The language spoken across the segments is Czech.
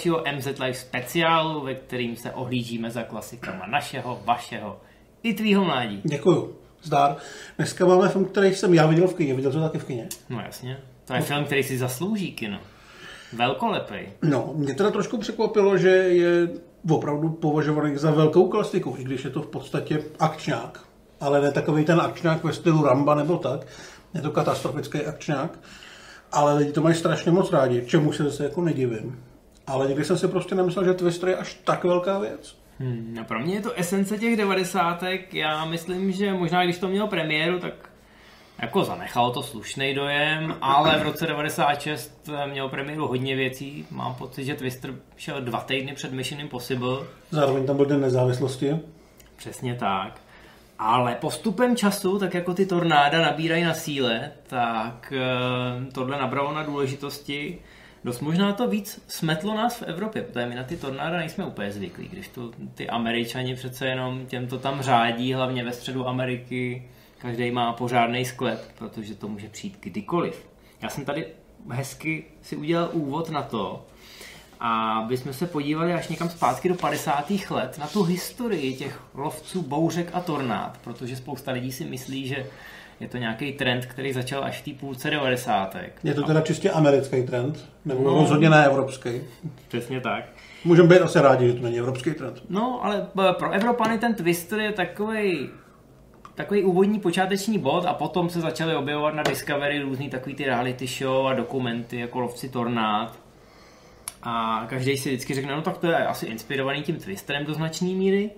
Dalšího MZ Live speciálu, ve kterým se ohlížíme za klasikama našeho, vašeho i tvýho mládí. Děkuju. Zdár. Dneska máme film, který jsem já viděl v kině. Viděl to taky v kině? No jasně. To je film, který si zaslouží kino. Velkolepej. No, mě teda trošku překvapilo, že je opravdu považovaný za velkou klasiku, i když je to v podstatě akčňák. Ale ne takový ten akčňák ve stylu Ramba nebo tak. Je to katastrofický akčňák. Ale lidi to mají strašně moc rádi, čemu se zase jako nedivím. Ale někdy jsem si prostě nemyslel, že Twister je až tak velká věc. Hmm, no pro mě je to esence těch devadesátek. Já myslím, že možná když to mělo premiéru, tak jako zanechalo to slušný dojem, ale v roce 96 měl premiéru hodně věcí. Mám pocit, že Twister šel dva týdny před Mission Impossible. Zároveň tam byl den nezávislosti. Přesně tak. Ale postupem času, tak jako ty tornáda nabírají na síle, tak eh, tohle nabralo na důležitosti. Dost možná to víc smetlo nás v Evropě, protože my na ty tornáda nejsme úplně zvyklí, když to ty američani přece jenom těm to tam řádí, hlavně ve středu Ameriky, každý má pořádný sklep, protože to může přijít kdykoliv. Já jsem tady hezky si udělal úvod na to, a aby jsme se podívali až někam zpátky do 50. let na tu historii těch lovců bouřek a tornád, protože spousta lidí si myslí, že je to nějaký trend, který začal až v té půlce 90. Je to teda čistě americký trend, nebo no, rozhodně ne evropský. Přesně tak. Můžeme být asi rádi, že to není evropský trend. No, ale pro Evropany ten Twister je takový takový úvodní počáteční bod a potom se začaly objevovat na Discovery různý takový ty reality show a dokumenty jako lovci tornád. A každý si vždycky řekne, no tak to je asi inspirovaný tím Twisterem do značné míry.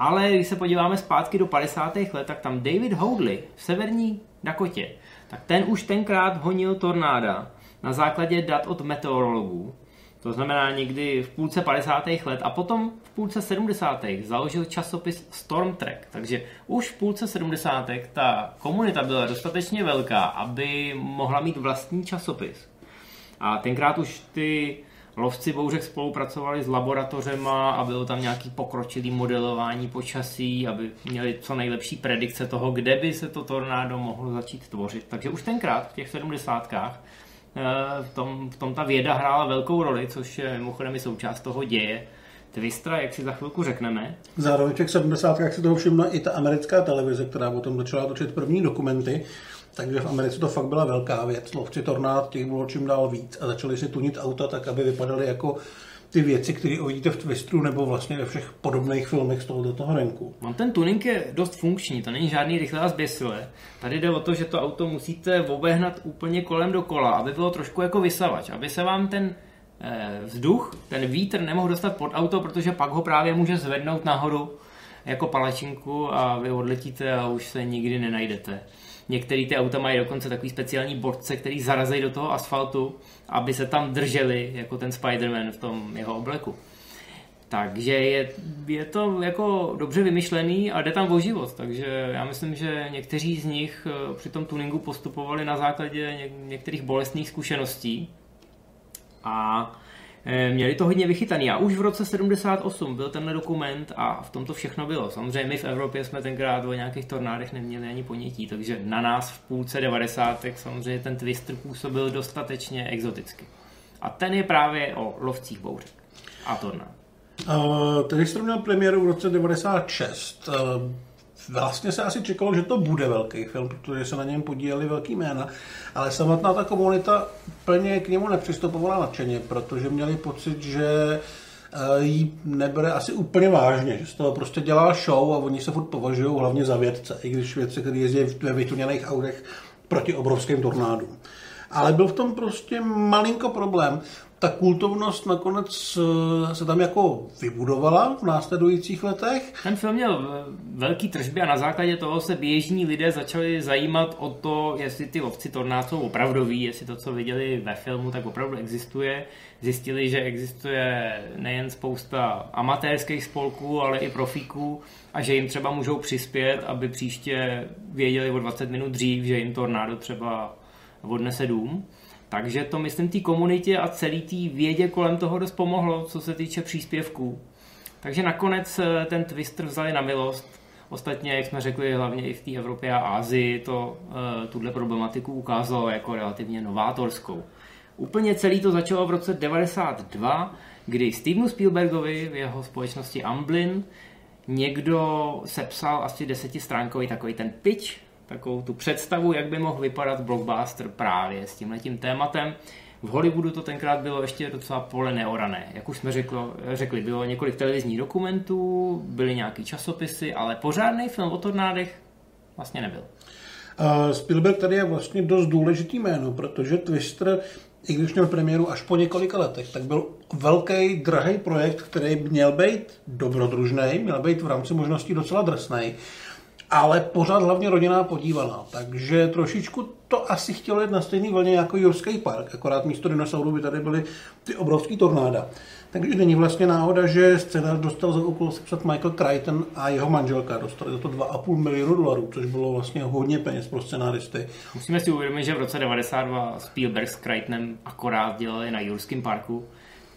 Ale když se podíváme zpátky do 50. let, tak tam David Hoadley v severní Dakotě, tak ten už tenkrát honil tornáda na základě dat od meteorologů. To znamená někdy v půlce 50. let a potom v půlce 70. založil časopis Storm Track. Takže už v půlce 70. ta komunita byla dostatečně velká, aby mohla mít vlastní časopis. A tenkrát už ty lovci bouřek spolupracovali s laboratořema a bylo tam nějaký pokročilý modelování počasí, aby měli co nejlepší predikce toho, kde by se to tornádo mohlo začít tvořit. Takže už tenkrát v těch sedmdesátkách eh, v tom, v tom ta věda hrála velkou roli, což je mimochodem i součást toho děje. Twistra, jak si za chvilku řekneme. Zároveň v těch 70. si toho všimla i ta americká televize, která o tom začala točit první dokumenty takže v Americe to fakt byla velká věc. Lovci tornád těch bylo čím dál víc a začali si tunit auta tak, aby vypadaly jako ty věci, které uvidíte v Twistru nebo vlastně ve všech podobných filmech z tohoto toho renku. Mám ten tuning je dost funkční, to není žádný rychlé a zběsilé. Tady jde o to, že to auto musíte obehnat úplně kolem dokola, aby bylo trošku jako vysavač, aby se vám ten eh, vzduch, ten vítr nemohl dostat pod auto, protože pak ho právě může zvednout nahoru jako palačinku a vy odletíte a už se nikdy nenajdete. Některé ty auta mají dokonce takový speciální borce, který zarazejí do toho asfaltu, aby se tam drželi, jako ten Spider-Man v tom jeho obleku. Takže je, je to jako dobře vymyšlený a jde tam o život. Takže já myslím, že někteří z nich eh, při tom tuningu postupovali na základě některých bolestných zkušeností. A měli to hodně vychytaný a už v roce 78 byl tenhle dokument a v tom to všechno bylo. Samozřejmě my v Evropě jsme tenkrát o nějakých tornádech neměli ani ponětí, takže na nás v půlce 90. samozřejmě ten twister působil dostatečně exoticky. A ten je právě o lovcích bouřek a tornád. Uh, ten jste měl premiéru v roce 96. Uh, vlastně se asi čekalo, že to bude velký film, protože se na něm podíleli velký jména, ale samotná ta komunita plně k němu nepřistupovala nadšeně, protože měli pocit, že eh, jí nebere asi úplně vážně, že z toho prostě dělá show a oni se furt považují hlavně za vědce, i když vědce, které jezdí ve vytuněných autech proti obrovským tornádům. Ale byl v tom prostě malinko problém, ta kultovnost nakonec eh, se tam jako vybudovala v následujících letech. Ten film měl velký tržby a na základě toho se běžní lidé začali zajímat o to, jestli ty lovci tornád jsou opravdoví, jestli to, co viděli ve filmu, tak opravdu existuje. Zjistili, že existuje nejen spousta amatérských spolků, ale i profíků a že jim třeba můžou přispět, aby příště věděli o 20 minut dřív, že jim tornádo třeba odnese dům. Takže to myslím té komunitě a celý té vědě kolem toho dost pomohlo, co se týče příspěvků. Takže nakonec eh, ten Twister vzali na milost. Ostatně, jak jsme řekli, hlavně i v té Evropě a Ázii to uh, tuhle problematiku ukázalo jako relativně novátorskou. Úplně celý to začalo v roce 92, kdy Stevenu Spielbergovi v jeho společnosti Amblin někdo sepsal asi desetistránkový takový ten pitch, takovou tu představu, jak by mohl vypadat blockbuster právě s tímhletím tématem. V Hollywoodu to tenkrát bylo ještě docela pole neorané. Jak už jsme řeklo, řekli, bylo několik televizních dokumentů, byly nějaký časopisy, ale pořádný film o tornádech vlastně nebyl. Spielberg tady je vlastně dost důležitý jméno, protože Twister, i když měl premiéru až po několika letech, tak byl velký, drahý projekt, který měl být dobrodružný, měl být v rámci možností docela drsný ale pořád hlavně rodinná podívaná. Takže trošičku to asi chtělo jít na stejný vlně jako Jurský park, akorát místo dinosaurů by tady byly ty obrovský tornáda. Takže není vlastně náhoda, že scénář dostal za úkol sepsat Michael Crichton a jeho manželka. Dostali za to 2,5 milionu dolarů, což bylo vlastně hodně peněz pro scenáristy. Musíme si uvědomit, že v roce 92 Spielberg s Crichtonem akorát dělali na Jurském parku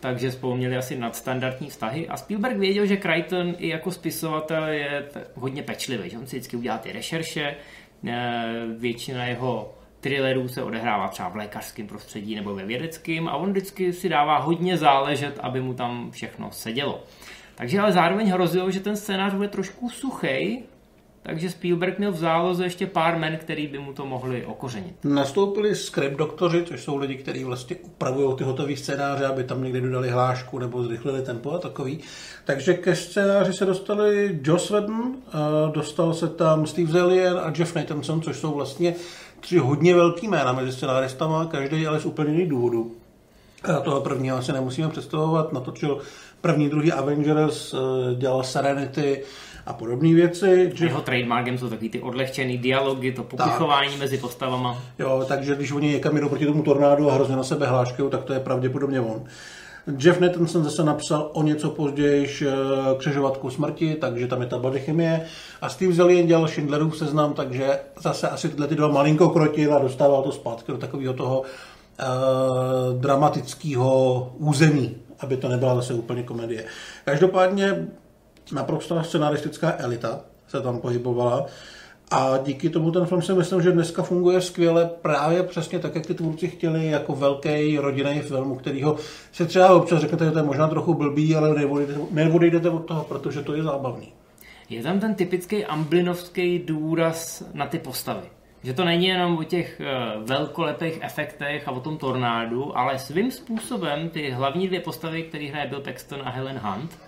takže spolu měli asi nadstandardní vztahy. A Spielberg věděl, že Crichton i jako spisovatel je hodně pečlivý, že on si vždycky udělá ty rešerše, eh, většina jeho thrillerů se odehrává třeba v lékařském prostředí nebo ve vědeckém. A on vždycky si dává hodně záležet, aby mu tam všechno sedělo. Takže ale zároveň hrozilo, že ten scénář bude trošku suchý takže Spielberg měl v záloze ještě pár men, který by mu to mohli okořenit. Nastoupili script doktoři, což jsou lidi, kteří vlastně upravují ty hotové scénáře, aby tam někdy dodali hlášku nebo zrychlili tempo a takový. Takže ke scénáři se dostali Joss Whedon, dostal se tam Steve Zelier a Jeff Nathanson, což jsou vlastně tři hodně velký jména mezi scénáristama, každý ale z úplně jiných důvodů. A toho prvního asi nemusíme představovat, natočil první, druhý Avengers, e, dělal Serenity, a podobné věci. Že... Jeho trademarkem jsou takový ty odlehčený dialogy, to popichování tak. mezi postavama. Jo, takže když oni někam jdou proti tomu tornádu a hrozně na sebe hláškou, tak to je pravděpodobně on. Jeff Nathanson zase napsal o něco později eh, křižovatku smrti, takže tam je ta chemie. A Steve Zellien dělal Schindlerův seznam, takže zase asi tyhle ty dva malinko krotil a dostával to zpátky do takového toho uh, dramatického území, aby to nebyla zase úplně komedie. Každopádně naprosto scenaristická elita se tam pohybovala. A díky tomu ten film si myslím, že dneska funguje skvěle právě přesně tak, jak ty tvůrci chtěli, jako velký rodinný film, kterýho si třeba občas řeknete, že to je možná trochu blbý, ale neodejdete od toho, protože to je zábavný. Je tam ten typický amblinovský důraz na ty postavy. Že to není jenom o těch eh, velkolepých efektech a o tom tornádu, ale svým způsobem ty hlavní dvě postavy, které hraje Bill Paxton a Helen Hunt,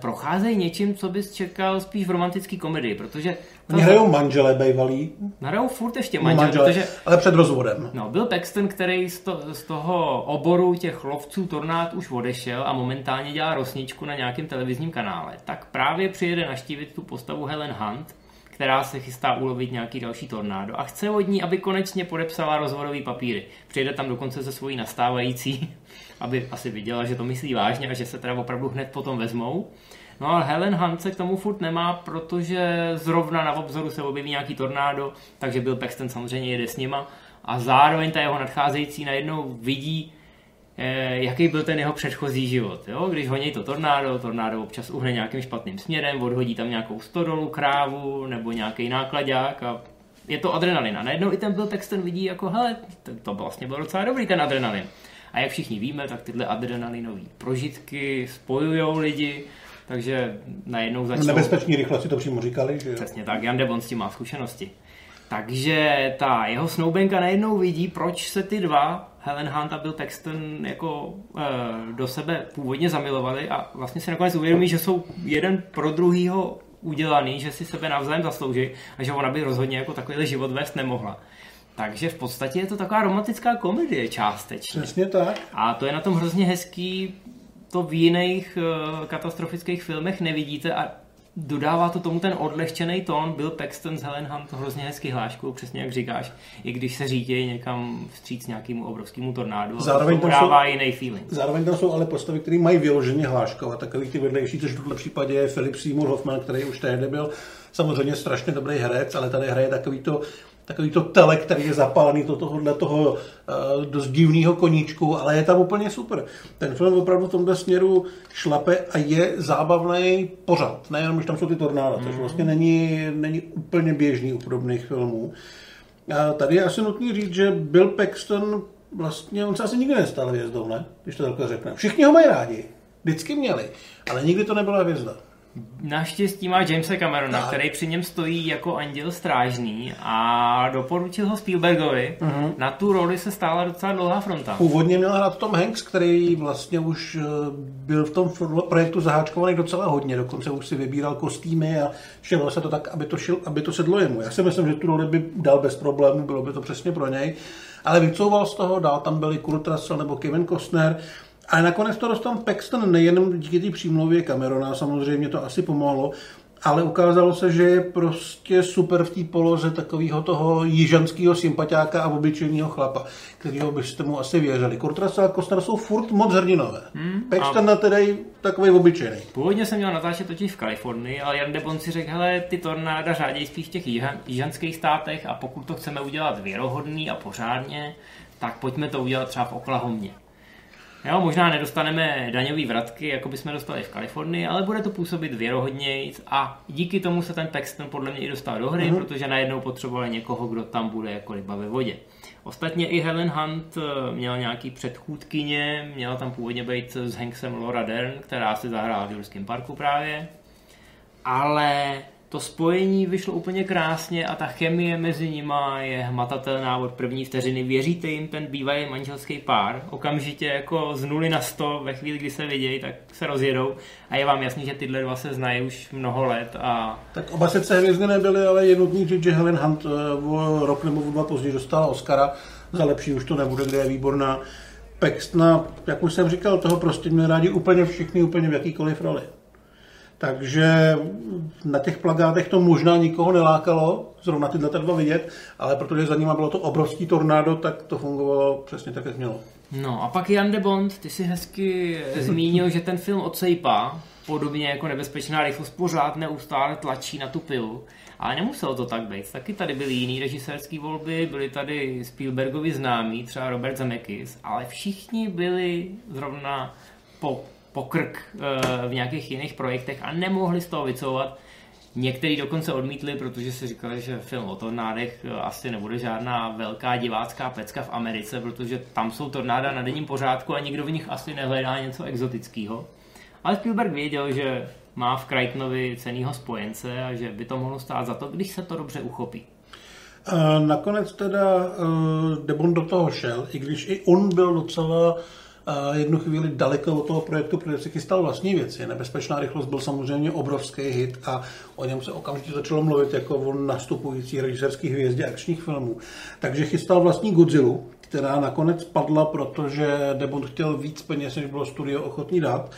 procházejí něčím, co bys čekal spíš v romantické komedii, protože... Oni hrajou manželé bývalí. Hrajou furt ještě manželé, manžele, protože... Ale před rozvodem. No, byl Paxton, který z, to, z toho oboru těch lovců tornád už odešel a momentálně dělá rosničku na nějakém televizním kanále. Tak právě přijede naštívit tu postavu Helen Hunt, která se chystá ulovit nějaký další tornádo a chce od ní, aby konečně podepsala rozvodový papíry. Přijde tam dokonce se svojí nastávající, aby asi viděla, že to myslí vážně a že se teda opravdu hned potom vezmou. No ale Helen Hunt se k tomu furt nemá, protože zrovna na obzoru se objeví nějaký tornádo, takže byl Paxton samozřejmě jede s nima a zároveň ta jeho nadcházející najednou vidí, Eh, jaký byl ten jeho předchozí život. Jo? Když honí to tornádo, tornádo občas uhne nějakým špatným směrem, odhodí tam nějakou stodolu, krávu nebo nějaký nákladák a je to adrenalina. Najednou i ten byl ten vidí jako, hele, to vlastně byl docela dobrý ten adrenalin. A jak všichni víme, tak tyhle adrenalinové prožitky spojují lidi, takže najednou začnou... Nebezpečný rychle si to přímo říkali, že Přesně tak, Jan Devon s tím má zkušenosti. Takže ta jeho snoubenka najednou vidí, proč se ty dva, Helen Hunt a Bill Paxton, jako e, do sebe původně zamilovali a vlastně si nakonec uvědomí, že jsou jeden pro druhýho udělaný, že si sebe navzájem zaslouží a že ona by rozhodně jako takovýhle život vést nemohla. Takže v podstatě je to taková romantická komedie částečně. Přesně tak. A to je na tom hrozně hezký, to v jiných uh, katastrofických filmech nevidíte a dodává to tomu ten odlehčený tón. Byl Paxton s Helen Hunt hrozně hezký hláškou, přesně jak říkáš, i když se řídí někam vstříc nějakému obrovskému tornádu. Zároveň to dává jiný feeling. Zároveň tam jsou ale postavy, které mají vyloženě hláškovat, takový ty vedlejší, což v tomto případě je Philip Seymour Hoffman, který už tehdy byl samozřejmě strašně dobrý herec, ale tady hraje takový to takový to tele, který je zapálený do tohohle toho uh, dost divného koníčku, ale je tam úplně super. Ten film opravdu v tomto směru šlape a je zábavný pořád. Nejenom, že tam jsou ty tornáda, mm. což vlastně není, není úplně běžný u podobných filmů. A tady je asi nutný říct, že Bill Paxton vlastně on se asi nikdy nestal hvězdou, ne? Když to takhle řekne. Všichni ho mají rádi. Vždycky měli. Ale nikdy to nebyla hvězda. Naštěstí má Jamesa Camerona, Tak. který při něm stojí jako anděl strážný a doporučil ho Spielbergovi. Mhm. Na tu roli se stála docela dlouhá fronta. Původně měl hrát Tom Hanks, který vlastně už eh, byl v tom projektu zaháčkovaný docela hodně, dokonce už si vybíral kostýmy a šelo se to tak, aby to, šil, aby to sedlo jemu. Já si myslím, že tu roli by dal bez problémů, bylo by to přesně pro něj, ale vycouval z toho, dál tam byli Kurt Russell nebo Kevin Costner, ale nakonec to dostal Paxton nejenom díky té přímluvě Camerona, samozřejmě to asi pomohlo, ale ukázalo se, že je prostě super v té poloze takového toho jižanského sympatiáka a obyčejného chlapa, kterého byste mu asi věřili. Kurt Russell a Costner jsou furt moc hrdinové. Hmm, Paxton a... tedy takový obyčejný. Původně jsem měl natáčet totiž v Kalifornii, ale Jan Debon si řekl, hele, ty tornáda řádějí spíš v těch jižan- jižanských státech a pokud to chceme udělat věrohodný a pořádně, tak pojďme to udělat třeba v Oklahomě. Jo, možná nedostaneme daňové vratky, jako bychom dostali v Kalifornii, ale bude to působit věrohodněji a díky tomu se ten Paxton podle mě i dostal do hry, protože najednou potřebovali někoho, kdo tam bude jako ryba ve vodě. Ostatně i Helen Hunt eh, měla nějaký předchůdkyně, měla tam původně být s Hanksem Laura Dern, která si zahrála v Jurském parku právě, ale to spojení vyšlo úplně krásně a ta chemie mezi nima je hmatatelná od první vteřiny. Věříte jim ten bývalý manželský pár? Okamžitě jako z nuly na 100 ve chvíli, kdy se vidějí, tak se rozjedou a je vám jasný, že tyhle dva se znají už mnoho let a Tak oba sice hvězdy nebyly, ale je nutný říct, že Helen Hunt eh, o rok nebo dva později dostala Oscara. Za lepší už to nebude, kde je výborná. Paxtona, jak už jsem říkal, toho prostě měli rádi úplně všichni, úplně v jakýkoliv roli. Takže na těch plagátech to možná nikoho nelákalo, zrovna tyhle dva vidět, ale protože za nima bylo to obrovský tornádo, tak to fungovalo přesně tak, jak mělo. No a pak Jan de Bond, ty si hezky zmínil, že ten film od Sejpa, podobně jako nebezpečná rychlost, pořád neustále tlačí na tu pilu. Ale nemuselo to tak být. Taky tady byly jiný režisérské volby, byly tady Spielbergovi známí, třeba Robert Zemeckis, ale všichni byli zrovna po, po krk eh, v nějakých jiných projektech a nemohli z toho vycouvat. Někteří dokonce odmítli, protože si říkali, že film o tornádech eh, asi nebude žádná velká divácká pecka v Americe, protože tam jsou tornáda na denním pořádku a nikdo v nich asi nehledá něco exotického. Ale Spielberg věděl, že má v Crichtonovi cenýho spojence a že by to mohlo stát za to, když se to dobře uchopí. A nakonec teda Debon do toho šel, i když i on byl docela jednu chvíli daleko od toho projektu, protože si chystal vlastní věci. Nebezpečná rychlost byl samozřejmě obrovský hit a o něm se okamžitě začalo mluvit jako o nastupující režisérský hvězdě akčních filmů. Takže chystal vlastní Godzilla, která nakonec padla, protože Debon chtěl víc peněz, než bylo studio ochotní dát.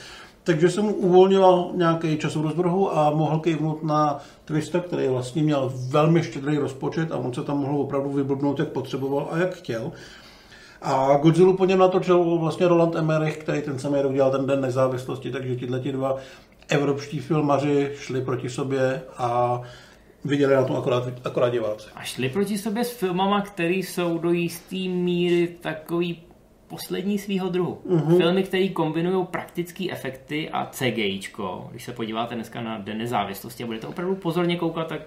Takže se mu uvolnila nějaký časovou rozvrhu a mohl kejvnout na Twista, který vlastně měl velmi štědrý rozpočet a on se tam mohl opravdu vyblbnout, jak potřeboval a jak chtěl. A Godzilla po něm natočil vlastně Roland Emmerich, který ten samý rok dělal ten Den nezávislosti, takže tihle ti dva evropští filmaři šli proti sobě a viděli na tom akorát, akorát diváci. A šli proti sobě s filmama, které jsou do jisté míry takový poslední svýho druhu. Uh-huh. Filmy, které kombinují praktické efekty a CGIčko. Když se podíváte dneska na Den nezávislosti a budete opravdu pozorně koukat, tak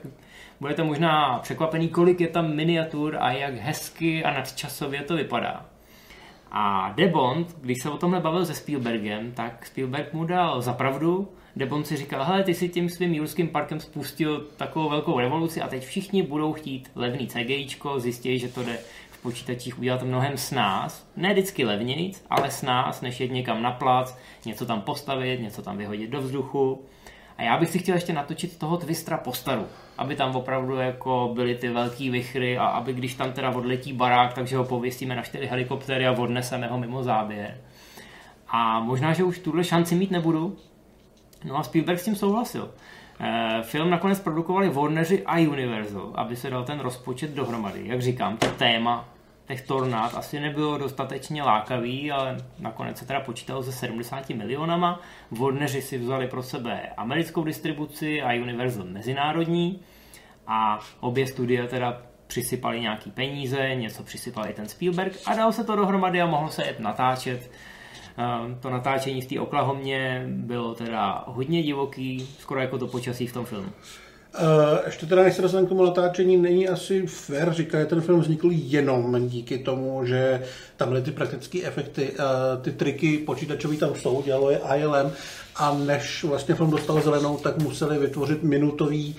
budete možná překvapený, kolik je tam miniatur a jak hezky a nadčasově to vypadá. A De Bond, když se o tomhle bavil se Spielbergem, tak Spielberg mu dal za pravdu. De Bond si říkal, hele, ty si tím svým jurským parkem spustil takovou velkou revoluci a teď všichni budou chtít levný CGIčko, zjistí, že to jde v počítačích udělat mnohem s nás. Ne vždycky levnějc, ale s nás, než jet někam na plac, něco tam postavit, něco tam vyhodit do vzduchu. A já bych si chtěl ještě natočit toho Twistra postaru, aby tam opravdu jako byly ty velký vychry a aby když tam teda odletí barák, takže ho pověsíme na čtyři helikoptéry a odneseme ho mimo záběr. A možná, že už tuhle šanci mít nebudu. No a Spielberg s tím souhlasil. Eh, Film nakonec produkovali Warneri a Universal, aby se dal ten rozpočet dohromady. Jak říkám, to téma těch tornád asi nebylo dostatečně lákavý, ale nakonec se teda počítalo se 70 milionama. Warneri si vzali pro sebe americkou distribuci a Universal mezinárodní a obě studia teda přisypali nějaký peníze, něco přisypal i ten Spielberg a dal se to dohromady a mohlo se jet natáčet. Eh, To natáčení v té Oklahomě bylo teda hodně divoký, skoro jako to počasí v tom filmu. Uh, ještě teda, než se dostaneme k tomu natáčení, není asi fair říkat, že ten film vznikl jenom díky tomu, že tam byly ty praktické efekty, uh, ty triky počítačové tam jsou, dělalo je ILM a než vlastně film dostal zelenou, tak museli vytvořit minutový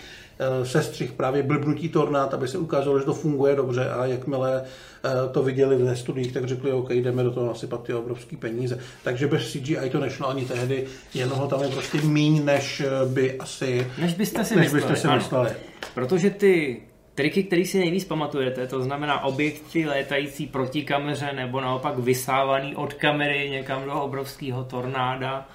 sestřih právě blbnutí tornád, aby se ukázalo, že to funguje dobře a jakmile uh, to viděli ve studiích, tak řekli, OK, jdeme do toho nasypat ty obrovské peníze. Takže bez CGI to nešlo ani tehdy, jenom ho tam je prostě míň, než by asi... Než byste si než mysleli. byste si mysleli. Protože ty triky, které si nejvíc pamatujete, to znamená objekty létající proti kameře nebo naopak vysávaný od kamery někam do obrovského tornáda,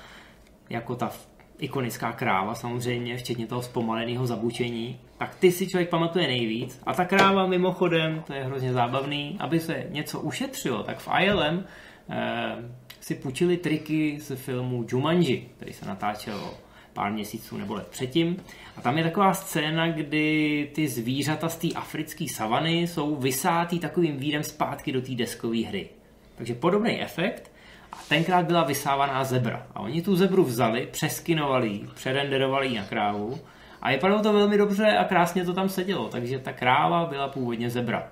jako ta ikonická kráva samozřejmě, včetně toho zpomaleného zabučení, tak ty si člověk pamatuje nejvíc. A ta kráva mimochodem, to je hrozně zábavný, aby se něco ušetřilo, tak v ILM eh, si půjčili triky z filmu Jumanji, který se natáčel pár měsíců nebo let předtím. A tam je taková scéna, kdy ty zvířata z té africké savany jsou vysátý takovým vídem zpátky do té deskové hry. Takže podobný efekt. A tenkrát byla vysávaná zebra. A oni tu zebru vzali, přeskinovali ji, přerenderovali ji na krávu. A vypadalo to velmi dobře a krásně to tam sedělo. Takže ta kráva byla původně zebra.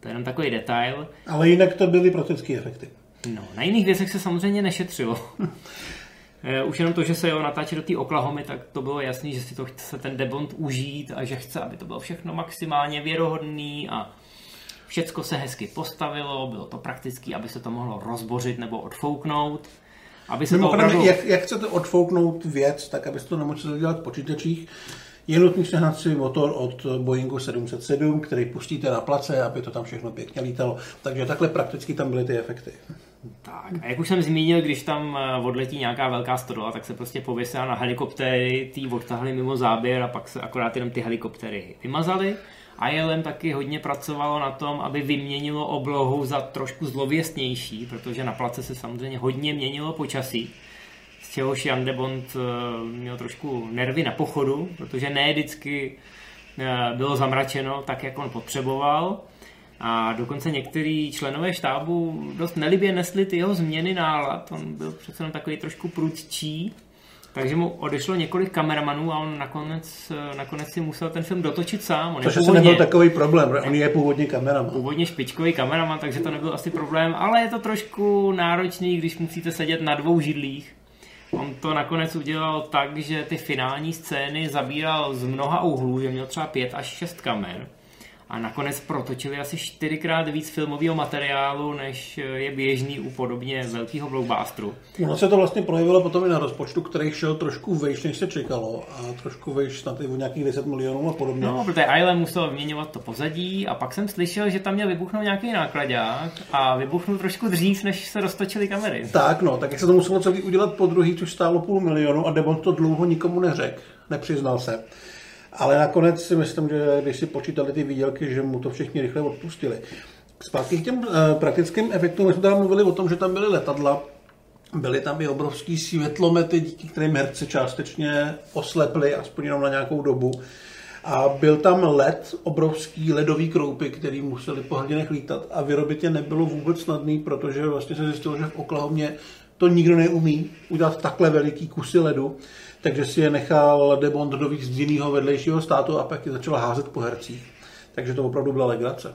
To je jenom takový detail. Ale jinak to byly praktické efekty. No, na jiných věcech se samozřejmě nešetřilo. Eh, Už jenom to, že se jo natáčí do té Oklahomy, tak to bylo jasný, že si to chce ten Debond užít a že chce, aby to bylo všechno maximálně věrohodný a všecko se hezky postavilo, bylo to praktický, aby se to mohlo rozbořit nebo odfouknout. Aby se to Mimochodem, opravdu... jak, jak chcete odfouknout věc, tak abyste to nemuseli dělat v počítačích, je nutný sehnat si motor od Boeingu 707, který pustíte na place, aby to tam všechno pěkně lítalo. Takže takhle prakticky tam byly ty efekty. Tak, a jak už jsem zmínil, když tam eh, odletí nějaká velká stodola, tak se prostě pověsila na helikoptéry, ty odtahly mimo záběr a pak se akorát jenom ty helikoptéry vymazaly. ILM taky hodně pracovalo na tom, aby vyměnilo oblohu za trošku zlověstnější, protože na place se samozřejmě hodně měnilo počasí, z čehož Jan de Bond eh, měl trošku nervy na pochodu, protože ne vždycky eh, bylo zamračeno tak, jak on potřeboval. A dokonce některý členové štábu dost nelibě nesli ty jeho změny nálad. On byl přece takový trošku prudčí, takže mu odešlo několik kameramanů a on nakonec, nakonec si musel ten film dotočit sám. On Což asi nebyl takový problém, on je původně kameraman. původně špičkový kameraman, takže to nebyl asi problém, ale je to trošku náročný, když musíte sedět na dvou židlích. On to nakonec udělal tak, že ty finální scény zabíral z mnoha úhlů, že měl třeba pět až šest kamer. A nakonec protočili asi čtyřikrát víc filmového materiálu, než je běžný u podobně velkého blockbusteru. Ono se to vlastně projevilo potom i na rozpočtu, který šel trošku vejš, než se čekalo. A trošku vejš snad i o nějakých 10 milionů a podobně. No, protože Island musel vyměňovat to pozadí a pak jsem slyšel, že tam měl vybuchnout nějaký nákladák a vybuchnul trošku dřív, než se roztočily kamery. Tak no, tak jak se to muselo celý udělat po druhý, což stálo půl milionu a Devon to dlouho nikomu neřekl, nepřiznal se. Ale nakonec si myslím, že když si počítali ty výdělky, že mu to všichni rychle odpustili. Zpátky k těm uh, praktickým efektům, my jsme tam mluvili o tom, že tam byly letadla, byly tam i obrovský světlomety, díky kterým herci částečně oslepli, aspoň jenom na nějakou dobu. A byl tam led, obrovský ledový kroupy, který museli po hrdinech lítat a vyrobit je nebylo vůbec snadný, protože vlastně se zjistilo, že v Oklahomě to nikdo neumí udělat takhle veliký kusy ledu, takže si je nechal dovíc z jiného vedlejšího státu a pak je začal házet po hercích. Takže to opravdu byla legrace.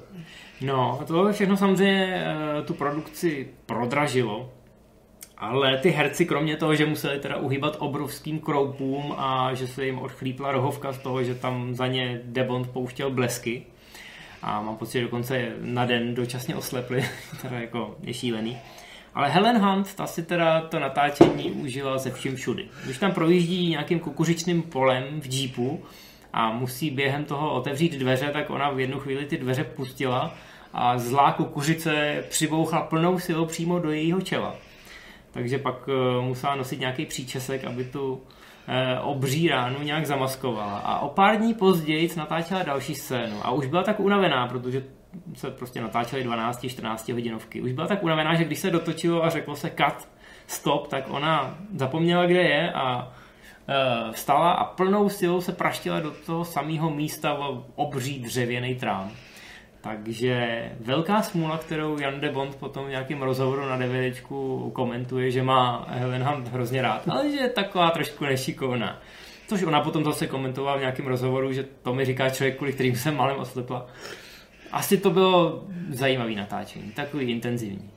No, a to všechno samozřejmě eh, tu produkci prodražilo, ale ty herci, kromě toho, že museli teda uhýbat obrovským kroupům a že se jim odchlípla rohovka z toho, že tam za ně Debond pouštěl blesky, a mám pocit, že dokonce na den dočasně oslepli, teda jako je šílený. Ale Helen Hunt, ta si teda to natáčení užila ze vším všudy. Když tam projíždí nějakým kukuřičným polem v džípu a musí během toho otevřít dveře, tak ona v jednu chvíli ty dveře pustila a zlá kukuřice přibouchla plnou silou přímo do jejího čela. Takže pak uh, musela nosit nějaký příčesek, aby tu uh, obří ránu nějak zamaskovala. A o pár dní později natáčela další scénu. A už byla tak unavená, protože se prostě natáčely 12-14 hodinovky. Už byla tak unavená, že když se dotočilo a řeklo se cut, stop, tak ona zapomněla, kde je a uh, vstala a plnou silou se praštila do toho samého místa v obří dřevěný trám. Takže velká smůla, kterou Jan de Bond potom v nějakém rozhovoru na DVDčku komentuje, že má Helen Hunt hrozně rád, ale že je taková trošku nešikovná. Což ona potom zase komentovala v nějakém rozhovoru, že to mi říká člověk, kvůli kterým jsem malem oslepla. Asi to bylo zajímavé natáčení, takový intenzivní.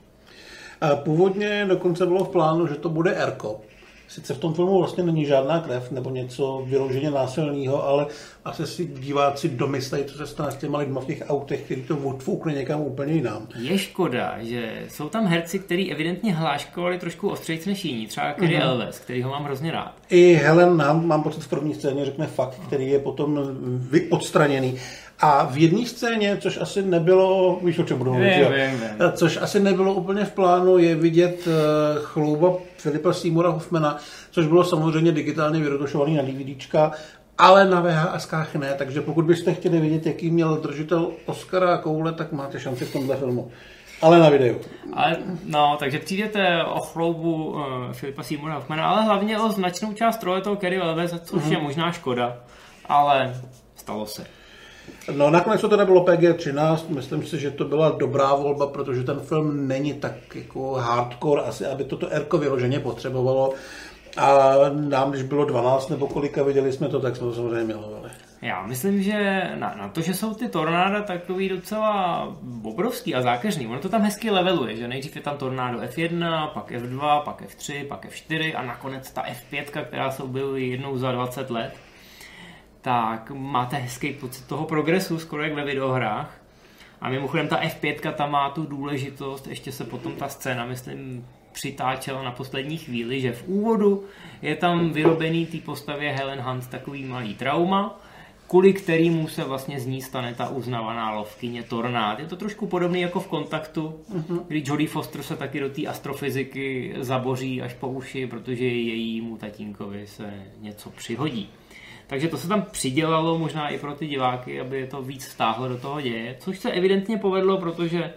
A původně dokonce bylo v plánu, že to bude Erko. Sice v tom filmu vlastně není žádná krev nebo něco vyloženě násilného, ale asi si diváci domyslejí, co se stane s těma lidma v těch autech, který to odfoukne někam úplně jinam. Je škoda, že jsou tam herci, kteří evidentně hláškovali trošku ostřejc než jiní, třeba Kerry mm-hmm. Elves, který ho mám hrozně rád. I Helen nám, mám pocit, v první scéně řekne fakt, který je potom odstraněný. A v jedné scéně, což asi nebylo, víš o čem budu mluvit, což asi nebylo úplně v plánu, je vidět uh, chlouba Filipa Seymoura Hoffmana, což bylo samozřejmě digitálně vyrotošovaný na DVDčka, ale na VHSkách ne, takže pokud byste chtěli vidět, jaký měl držitel Oscara a koule, tak máte šanci v tomhle filmu. Ale na videu. Ale, no, takže přijdete o chloubu uh, Filipa Seymoura Hoffmana, ale hlavně o značnou část role toho Kerry Elves, což mm-hmm. je možná škoda, ale stalo se. No nakonec to teda bylo PG-13, myslím si, že to byla dobrá volba, protože ten film není tak jako hardcore, asi aby toto Erko vyloženě potřebovalo. A nám, když bylo 12 nebo kolika viděli jsme to, tak jsme to samozřejmě milovali. Já myslím, že na, na to, že jsou ty tornáda takový docela obrovský a zákeřný, ono to tam hezky leveluje, že nejdřív je tam tornádo F1, pak F2, pak F3, pak F4 a nakonec ta F5, která se objevuje jednou za 20 let tak máte hezký pocit toho progresu, skoro jak ve videohrách. A mimochodem ta F5 tam má tu důležitost, ještě se potom ta scéna, myslím, přitáčela na poslední chvíli, že v úvodu je tam vyrobený té postavě Helen Hunt takový malý trauma, kvůli kterýmu se vlastně z ní stane ta uznávaná lovkyně Tornád. Je to trošku podobný jako v kontaktu, uh-huh. kdy Jodie Foster se taky do té astrofyziky zaboří až po uši, protože jejímu tatínkovi se něco přihodí. Takže to se tam přidělalo možná i pro ty diváky, aby to víc vstáhlo do toho děje, což se evidentně povedlo, protože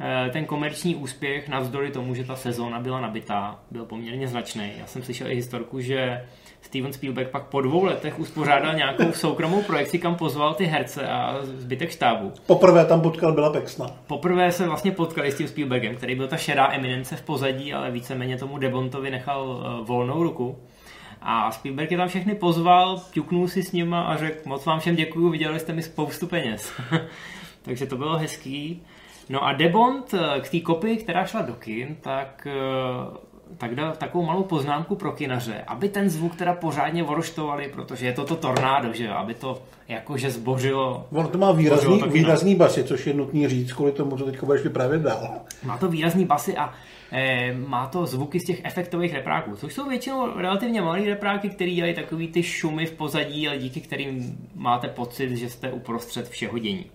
eh, ten komerční úspěch, navzdory tomu, že ta sezóna byla nabitá, byl poměrně značný. Já jsem slyšel i historku, že Steven Spielberg pak po dvou letech uspořádal nějakou soukromou projekci, kam pozval ty herce a zbytek štábu. Poprvé tam potkal byla Pexna. Poprvé se vlastně potkali s tím Spielbergem, který byl ta šedá eminence v pozadí, ale víceméně tomu Debontovi nechal eh, volnou ruku. A Spielberg je tam všechny pozval, ťuknul si s nima a řekl, moc vám všem děkuju, vydělali jste mi spoustu peněz. Takže to bylo hezký. No a Debond eh, k té kopii, která šla do kin, tak eh, tak dal takovou malou poznámku pro kinaře, aby ten zvuk teda pořádně voroštovali, protože je to to tornádo, že jo, aby to jakože zbořilo. Ono to má výrazný, výrazný basy, což je nutný říct, kvůli tomu, co teď budeš vyprávět dál. Má to výrazný basy a Eh, má to zvuky z těch efektových repráků, což jsou většinou relativně malé repráky, které dělají takový ty šumy v pozadí, ale díky kterým máte pocit, že jste uprostřed všeho dění.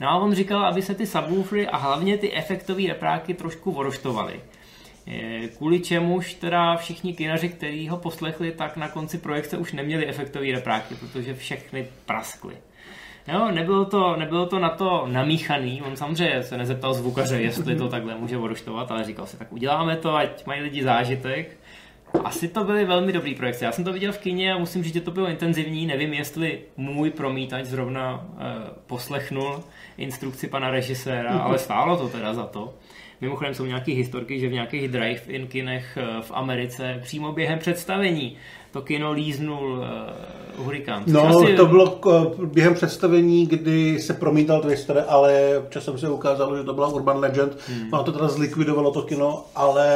No a on říkal, aby se ty subwoofery a hlavně ty efektové repráky trošku voroštovaly. Eh, kvůli čemuž teda všichni kinaři, kteří ho poslechli, tak na konci projekce už neměli efektové repráky, protože všechny praskly. Jo, nebylo to, nebylo to na to namíchaný, on samozřejmě se nezeptal zvukaře, jestli to takhle může vodoštovat, ale říkal si, tak uděláme to, ať mají lidi zážitek. Asi to byly velmi dobrý projekce. Já jsem to viděl v kině a musím říct, že to bylo intenzivní. Nevím, jestli můj promítač zrovna eh, poslechnul instrukci pana režiséra, ale stálo to teda za to. Mimochodem jsou nějaké historky, že v nějakých drive-in kinech eh, v Americe přímo během představení to kino líznul uh, Hurikán. No, asi... to bylo uh, během představení, kdy se promítal Twister, ale časem se ukázalo, že to byla Urban Legend. Hmm. Ono to teda zlikvidovalo to kino, ale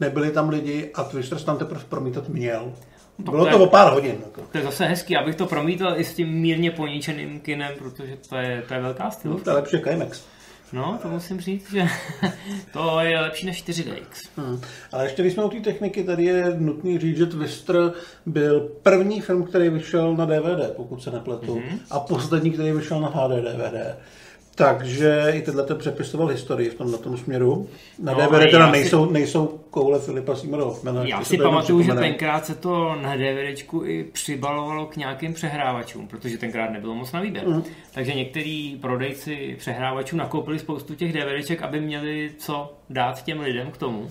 nebyli tam lidi a Twister tam teprve promítat měl. To bylo to, je, o pár hodin. Jako. To je zase hezký, abych to promítal i s tím mírně poníčeným kinem, protože to je, to je velká styl. No, to je lepší IMAX. No, to musím říct, že to je lepší než 4DX. Hmm. Ale ještě když jsme u té techniky, tady je nutný říct, že Twister byl první film, který vyšel na DVD, pokud se nepletu, mm-hmm. a poslední, který vyšel na HD DVD. Takže i tenhle ten přepisoval historii v tomhle tom směru. Na no, DVD teda nejsou, si, nejsou koule Filipa Seymoura Hoffmana. Já si pamatuju, že tenkrát se to na DVDčku i přibalovalo k nějakým přehrávačům, protože tenkrát nebylo moc na výběr. Mm. Takže některý prodejci přehrávačů nakoupili spoustu těch DVDček, aby měli co dát těm lidem k tomu.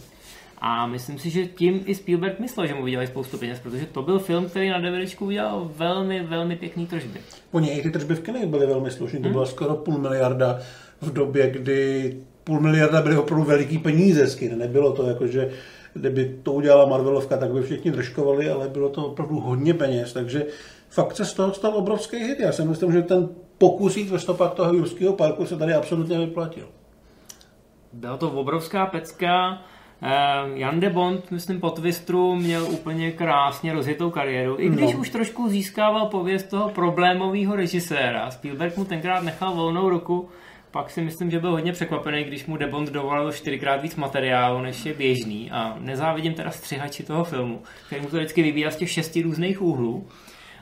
A myslím si, že tím i Spielberg myslel, že mu vydělají spoustu peněz, protože to byl film, který na DVDčku udělal velmi, velmi pěkný tržby. Oni i ty tržby v kinech byly velmi slušné, hmm. to byla skoro půl miliarda v době, kdy půl miliarda byly opravdu veliký peníze z kin. Nebylo to jako, že kdyby to udělala Marvelovka, tak by všichni držkovali, ale bylo to opravdu hodně peněz, takže fakt se z toho stal obrovský hit. Já si myslím, že ten pokus jít ve stopách toho Jurského parku se tady absolutně vyplatil. Byla to obrovská pecka. Uh, Jan de Bond, myslím, po Twistru měl úplně krásně rozjetou kariéru, i když no. už trošku získával pověst toho problémového režiséra. Spielberg mu tenkrát nechal volnou ruku, pak si myslím, že byl hodně překvapený, když mu de Bond dovolil čtyřikrát víc materiálu, než je běžný. A nezávidím teda střihači toho filmu, který mu to vždycky vybíjá z těch šesti různých úhlů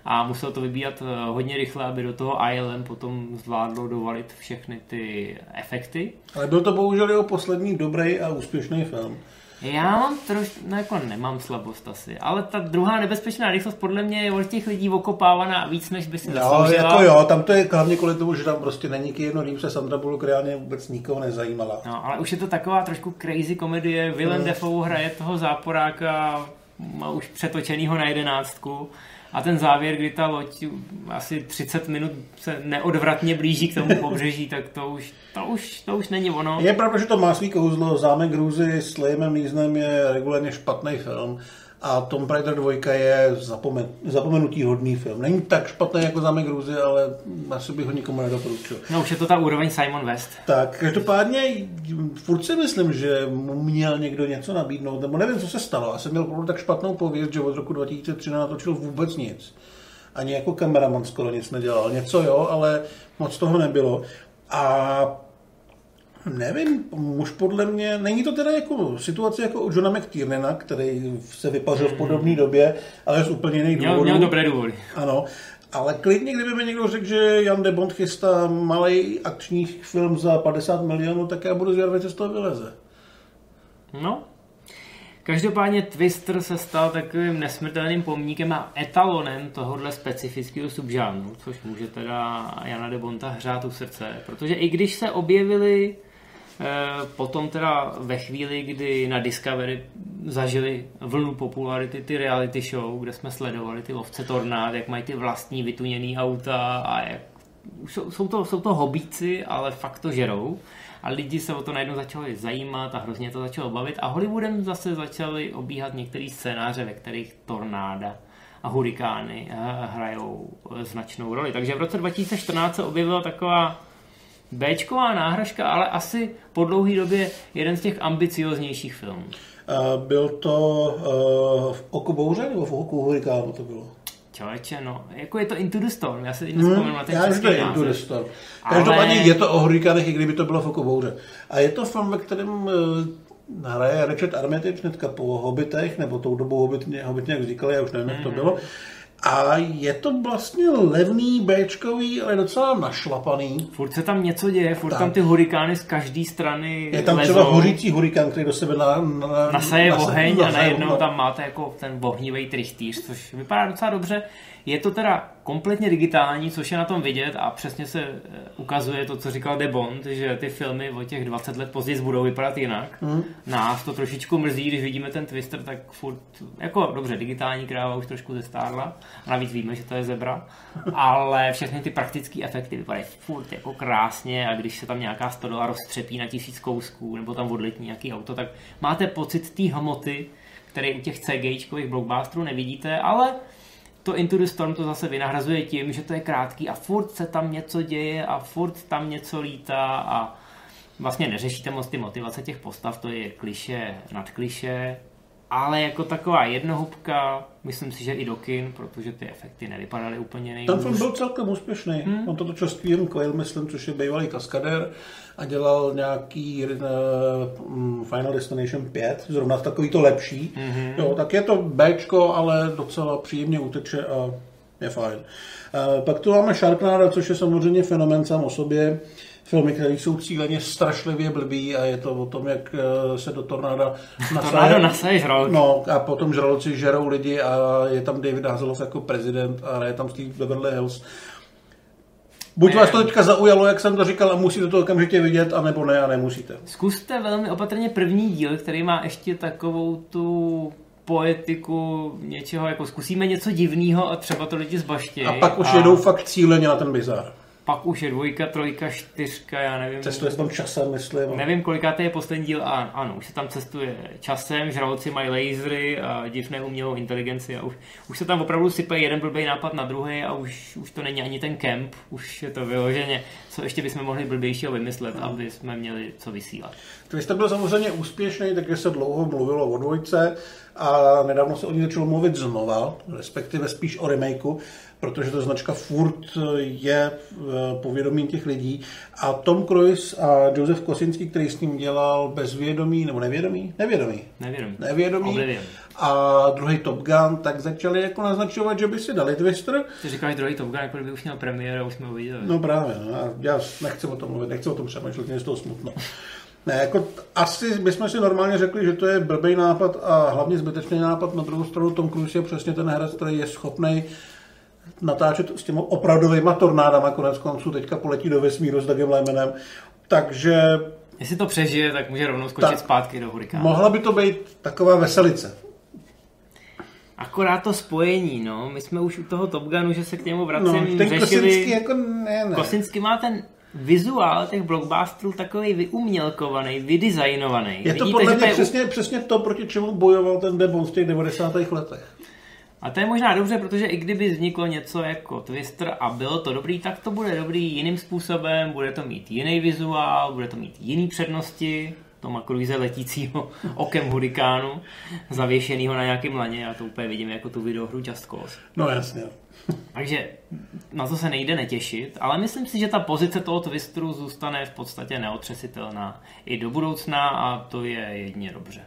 a musel to vybíjat eh, hodně rychle, aby do toho ILM potom zvládlo dovalit všechny ty efekty. Ale byl to bohužel jeho poslední dobrý a úspěšný film. Já mám trošku, no jako nemám slabost asi, ale ta druhá nebezpečná rychlost podle mě je od těch lidí okopávaná víc, než by si zasloužila. No, jako jo, tam to je hlavně kvůli tomu, že tam prostě není jedno líp se Sandra Bullock reálně vůbec nikoho nezajímala. No, ale už je to taková trošku crazy komedie, Willem mm. Dafoe hraje toho záporáka, má už přetočenýho na jedenáctku a ten závěr, kdy ta loď asi 30 minut se neodvratně blíží k tomu pobřeží, tak to už, to už, to už není ono. Je pravda, že to má svý kouzlo. Zámek Hrůzy s Liamem Neesonem je regulárně špatný film a Tom Raider 2 je zapomen, zapomenutý hodný film. Není tak špatný jako Zámek Hrůzy, ale asi bych ho nikomu nedoporučil. No už je to ta úroveň Simon West. Tak, každopádně furt si myslím, že mu měl někdo něco nabídnout, nebo nevím, co se stalo. Já jsem měl opravdu tak špatnou pověst, že od roku 2003 natočil vůbec nic. Ani jako kameraman skoro nic nedělal. Něco jo, ale moc toho nebylo. A Nevím, už podle mě, není to teda jako situace jako u Johna McTiernana, který se vypařil v podobné době, ale z úplně jiných důvodů. Měl dobré důvody. Ano, ale klidně, kdyby mi někdo řekl, že Jan de Bond chystá malý akční film za 50 milionů, tak já budu zvědavý, co z toho vyleze. No, Každopádně Twister se stal takovým nesmrtelným pomníkem a etalonem tohohle specifického subžánru, což může teda Jana de Bonta hřát u srdce, protože i když se objevili Eh, potom teda ve chvíli, kdy na Discovery zažili vlnu popularity ty reality show, kde jsme sledovali ty lovce tornád, jak mají ty vlastní vytuněný auta a jak jsou, jsou, to, jsou to hobíci, ale fakt to žerou. A lidi se o to najednou začali zajímat a hrozně to začalo bavit. A Hollywoodem zase začaly obíhat některé scénáře, ve kterých tornáda a hurikány eh, hrajou značnou roli. Takže v roce 2014 se objevila taková Bčková náhražka, ale asi po dlouhé době jeden z těch ambicioznějších filmů. Uh, byl to uh, v Oku bouře nebo v Oku hurikánu to bylo? Člověče, no, jako je to Into the Storm, já si teď hmm, na ten Já že to je Into the Storm. Každopádně ale... je to o hurikánech, i kdyby to bylo v Oku bouře. A je to film, ve kterém uh, hraje Richard Armitage hnedka po Hobbitech, nebo tou dobou Hobbit, Hobbit nějak vznikali, já už nevím, jak to hmm. bylo. A je to vlastně levný, Bčkový, ale docela našlapaný. Furt se tam něco děje, furt tak. tam ty hurikány z každé strany Je tam lezou. třeba hořící hurikán, který do sebe na, na, nasaje oheň a najednou tam máte jako ten vohnivý trichtýř, což vypadá docela dobře. Je to teda kompletně digitální, což je na tom vidět a přesně se eh, ukazuje to, co říkal De Bond, že ty filmy o těch 20 let později budou vypadat jinak. Mm. Nás to trošičku mrzí, když vidíme ten Twister, tak furt, jako dobře, digitální kráva už trošku zestárla, a navíc víme, že to je zebra, ale všechny ty praktické efekty vypadají furt jako krásně a když se tam nějaká stodola roztřepí na tisíc kousků nebo tam odletí nějaký auto, tak máte pocit té hmoty, který u těch CGIčkových blockbusterů nevidíte, ale to Into the Storm to zase vynahrazuje tím, že to je krátký a furt se tam něco děje a furt tam něco lítá a vlastně neřešíte moc ty motivace těch postav, to je kliše nad kliše, ale jako taková jednohubka, myslím si, že i do kin, protože ty efekty nevypadaly úplně nejhůř. Ten film byl celkem úspěšný. Hmm. On to točil Steven Quayle, myslím, což je bývalý kaskadér a dělal nějaký uh, Final Destination 5, zrovna takový to lepší. Mm-hmm. Jo, tak je to Bčko, ale docela příjemně uteče a je fajn. Uh, pak tu máme Sharknado, což je samozřejmě fenomen sám o sobě filmy, které jsou cíleně strašlivě blbý a je to o tom, jak eh, se do tornáda nasaje. nasaje žralok. No a potom žraloci žerou lidi a je tam David Hasselhoff jako prezident a je tam Steve Beverly Hills. Buď vás to teďka zaujalo, jak jsem to říkal, a musíte to okamžitě vidět, anebo ne, a nemusíte. Zkuste velmi opatrně první díl, který má ještě takovou tu poetiku něčeho, jako zkusíme něco divného a třeba to lidi zbaští. A pak už a... jedou fakt cíleně na ten bizar pak už je dvojka, trojka, čtyřka, já nevím. Cestuje se tam časem, myslím. Nevím, koliká to je poslední díl, a ano, už se tam cestuje časem, žraloci mají lasery a divnou umělou inteligenci a už, už se tam opravdu sype jeden blbý nápad na druhý a už, už to není ani ten kemp, už je to vyloženě, co ještě bychom mohli blbějšího vymyslet, no. aby jsme měli co vysílat. jste byl samozřejmě úspěšný, takže se dlouho mluvilo o dvojce a nedávno se o ní začalo mluvit znova, respektive spíš o remakeu, protože ta značka furt je povědomí těch lidí. A Tom Cruise a Josef Kosinský, který s ním dělal bezvědomí, nebo nevědomí? Nevědomí. Nevědomí. Nevědomí. Oblivion. A druhý Top Gun, tak začali jako naznačovat, že by si dali Twister. Ty říkáš druhý Top Gun, jako by už měl premiéru už jsme ho viděli. No právě, no. já nechci o tom mluvit, nechci o tom přemýšlet, mě z toho smutno. Ne, jako asi bychom si normálně řekli, že to je blbý nápad a hlavně zbytečný nápad. Na druhou stranu Tom Cruise je přesně ten herec, který je schopný natáčet s těmi opravdovými tornádama, konec konců teďka poletí do vesmíru s Dagem Lehmanem. Takže... Jestli to přežije, tak může rovnou skočit tak, zpátky do hurikánu. Mohla by to být taková veselice. Akorát to spojení, no. My jsme už u toho Top Gunu, že se k němu vracím, no, ten řešili... Kosinský jako ne, ne. Kosinský má ten vizuál těch blockbusterů takový vyumělkovaný, vydesignovaný. Je to Vidíte, podle mě to je... přesně, přesně to, proti čemu bojoval ten Demon v těch 90. letech. A to je možná dobře, protože i kdyby vzniklo něco jako Twister a bylo to dobrý, tak to bude dobrý jiným způsobem, bude to mít jiný vizuál, bude to mít jiný přednosti, Toma Cruise letícího okem hurikánu, zavěšenýho na nějakém laně, já to úplně vidím jako tu videohru Just Cause. No jasně. Takže na to se nejde netěšit, ale myslím si, že ta pozice toho Twisteru zůstane v podstatě neotřesitelná i do budoucna a to je jedině dobře.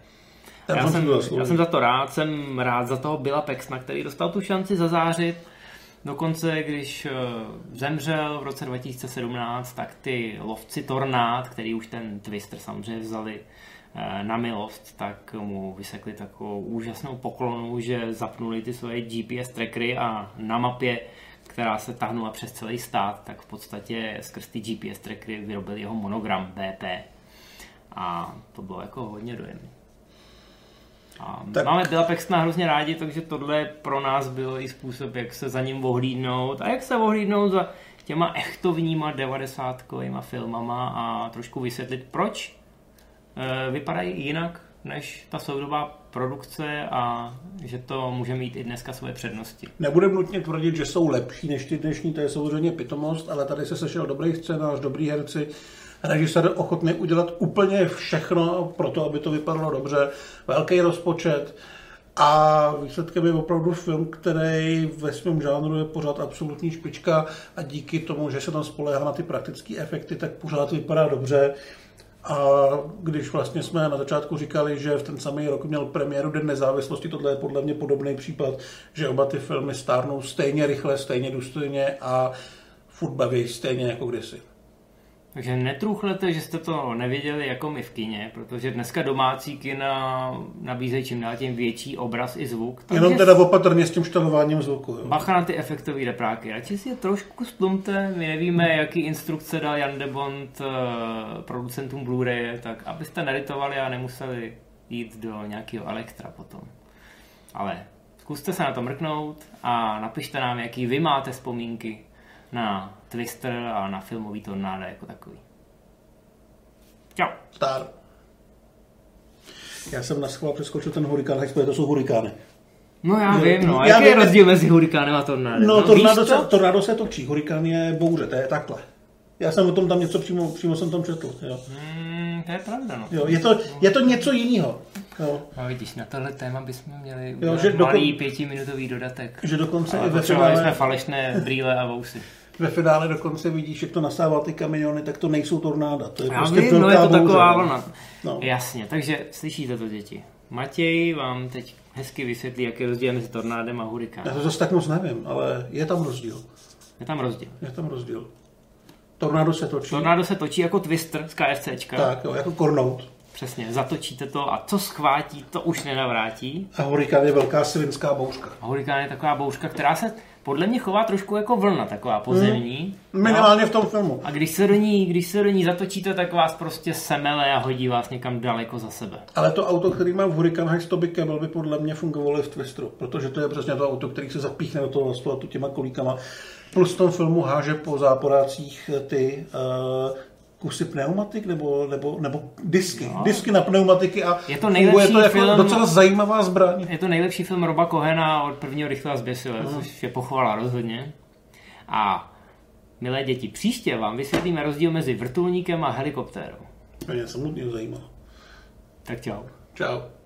Já jsem, já jsem za to rád, jsem rád za toho Billa Pexna, který dostal tu šanci zazářit. Dokonce, když eh, zemřel v roce 2017, tak ty lovci Tornád, který už ten Twister samozřejmě vzali na milost, tak mu vysekli takovou úžasnou poklonu, že zapnuli ty svoje GPS trackery a na mapě, která se tahnula přes celý stát, tak v podstatě skrz ty GPS trackery vyrobili jeho monogram BP. A to bylo jako hodně dojemné. A tak. máme Billa Paxtona hrozně rádi, takže tohle pro nás byl i způsob, jak se za ním ohlídnout a jak se ohlídnout za těma echtovníma devadesátkovýma filmama a trošku vysvětlit, proč vypadají jinak než ta soudobá produkce a že to může mít i dneska svoje přednosti. Nebudeme nutně tvrdit, že jsou lepší než ty dnešní, to je samozřejmě pitomost, ale tady se sešel dobrý scénář, dobrý herci, režisér ochotný udělat úplně všechno pro to, aby to vypadalo dobře, velký rozpočet a výsledkem je opravdu film, který ve svém žánru je pořád absolutní špička a díky tomu, že se tam spoléhá na ty praktické efekty, tak pořád vypadá dobře. A když vlastně jsme na začátku říkali, že v ten samý rok měl premiéru Den nezávislosti, tohle je podle mě podobný případ, že oba ty filmy stárnou stejně rychle, stejně důstojně a furt baví stejně jako kdysi. Takže netruchlete, že jste to neviděli jako my v kině, protože dneska domácí kina nabízejí čím dál tím větší obraz i zvuk. Takže Jenom teda opatrně s tím štelováním zvuku. Jo. Bacha na ty efektové repráky. Radši si je trošku splumte, my nevíme, jaký instrukce dal Jan de Bond uh, producentům Blu-ray, tak abyste neritovali a nemuseli jít do nějakého elektra potom. Ale zkuste se na to mrknout a napište nám, jaký vy máte vzpomínky na Twister a na filmový tornádo jako takový. Čau. Star. Já jsem na schvál přeskočil ten hurikán, tak to jsou hurikány. No já jo, vím, no. A jaký je rozdíl mezi hurikánem a tornádem? No, no tornádo, se, tornádo se točí, hurikán je bouře, to je takhle. Já jsem o tom tam něco přímo, přímo jsem tam četl. Jo. Hmm, to je pravda, no. Jo, je, to, je to něco jiného. Jo. A vidíš, na tohle téma bychom měli jo, že malý dokon... pětiminutový dodatek. Že dokonce i ve finále... jsme falešné brýle a vousy ve finále dokonce vidíš, jak to nastává ty kamiony, tak to nejsou tornáda. To je Já prostě vím, no je to taková vlna. No. Jasně, takže slyšíte to děti. Matěj vám teď hezky vysvětlí, jaký je rozdíl mezi tornádem a hurikánem. Já to zase tak moc nevím, ale je tam rozdíl. Je tam rozdíl. Je tam rozdíl. Tornádo se točí. Tornádo se točí jako twister z KFCčka. Tak, jo, jako kornout. Přesně, zatočíte to a co schvátí, to už nenavrátí. A hurikán je velká svinská bouřka. A hurikán je taková bouřka, která se podle mě chová trošku jako vlna, taková pozemní. Hmm. Minimálně v tom filmu. A když se do ní, když se do ní zatočíte, tak vás prostě semele a hodí vás někam daleko za sebe. Ale to auto, který má v Hurricane Heights Toby Kebbell, by podle mě fungovalo v Twisteru, protože to je přesně to auto, který se zapíchne do toho asfaltu těma kolíkama. Plus v tom filmu háže po záporácích ty uh, kusy pneumatik nebo, nebo, nebo disky. No. Disky na pneumatiky a je to, nejlepší to jako film, docela zajímavá zbraň. Je to nejlepší film Roba Kohena od prvního rychlého zběsile, no. což je pochvala rozhodně. A milé děti, příště vám vysvětlíme rozdíl mezi vrtulníkem a helikoptérou. Mě samotně zajímá. Tak čau. Čau.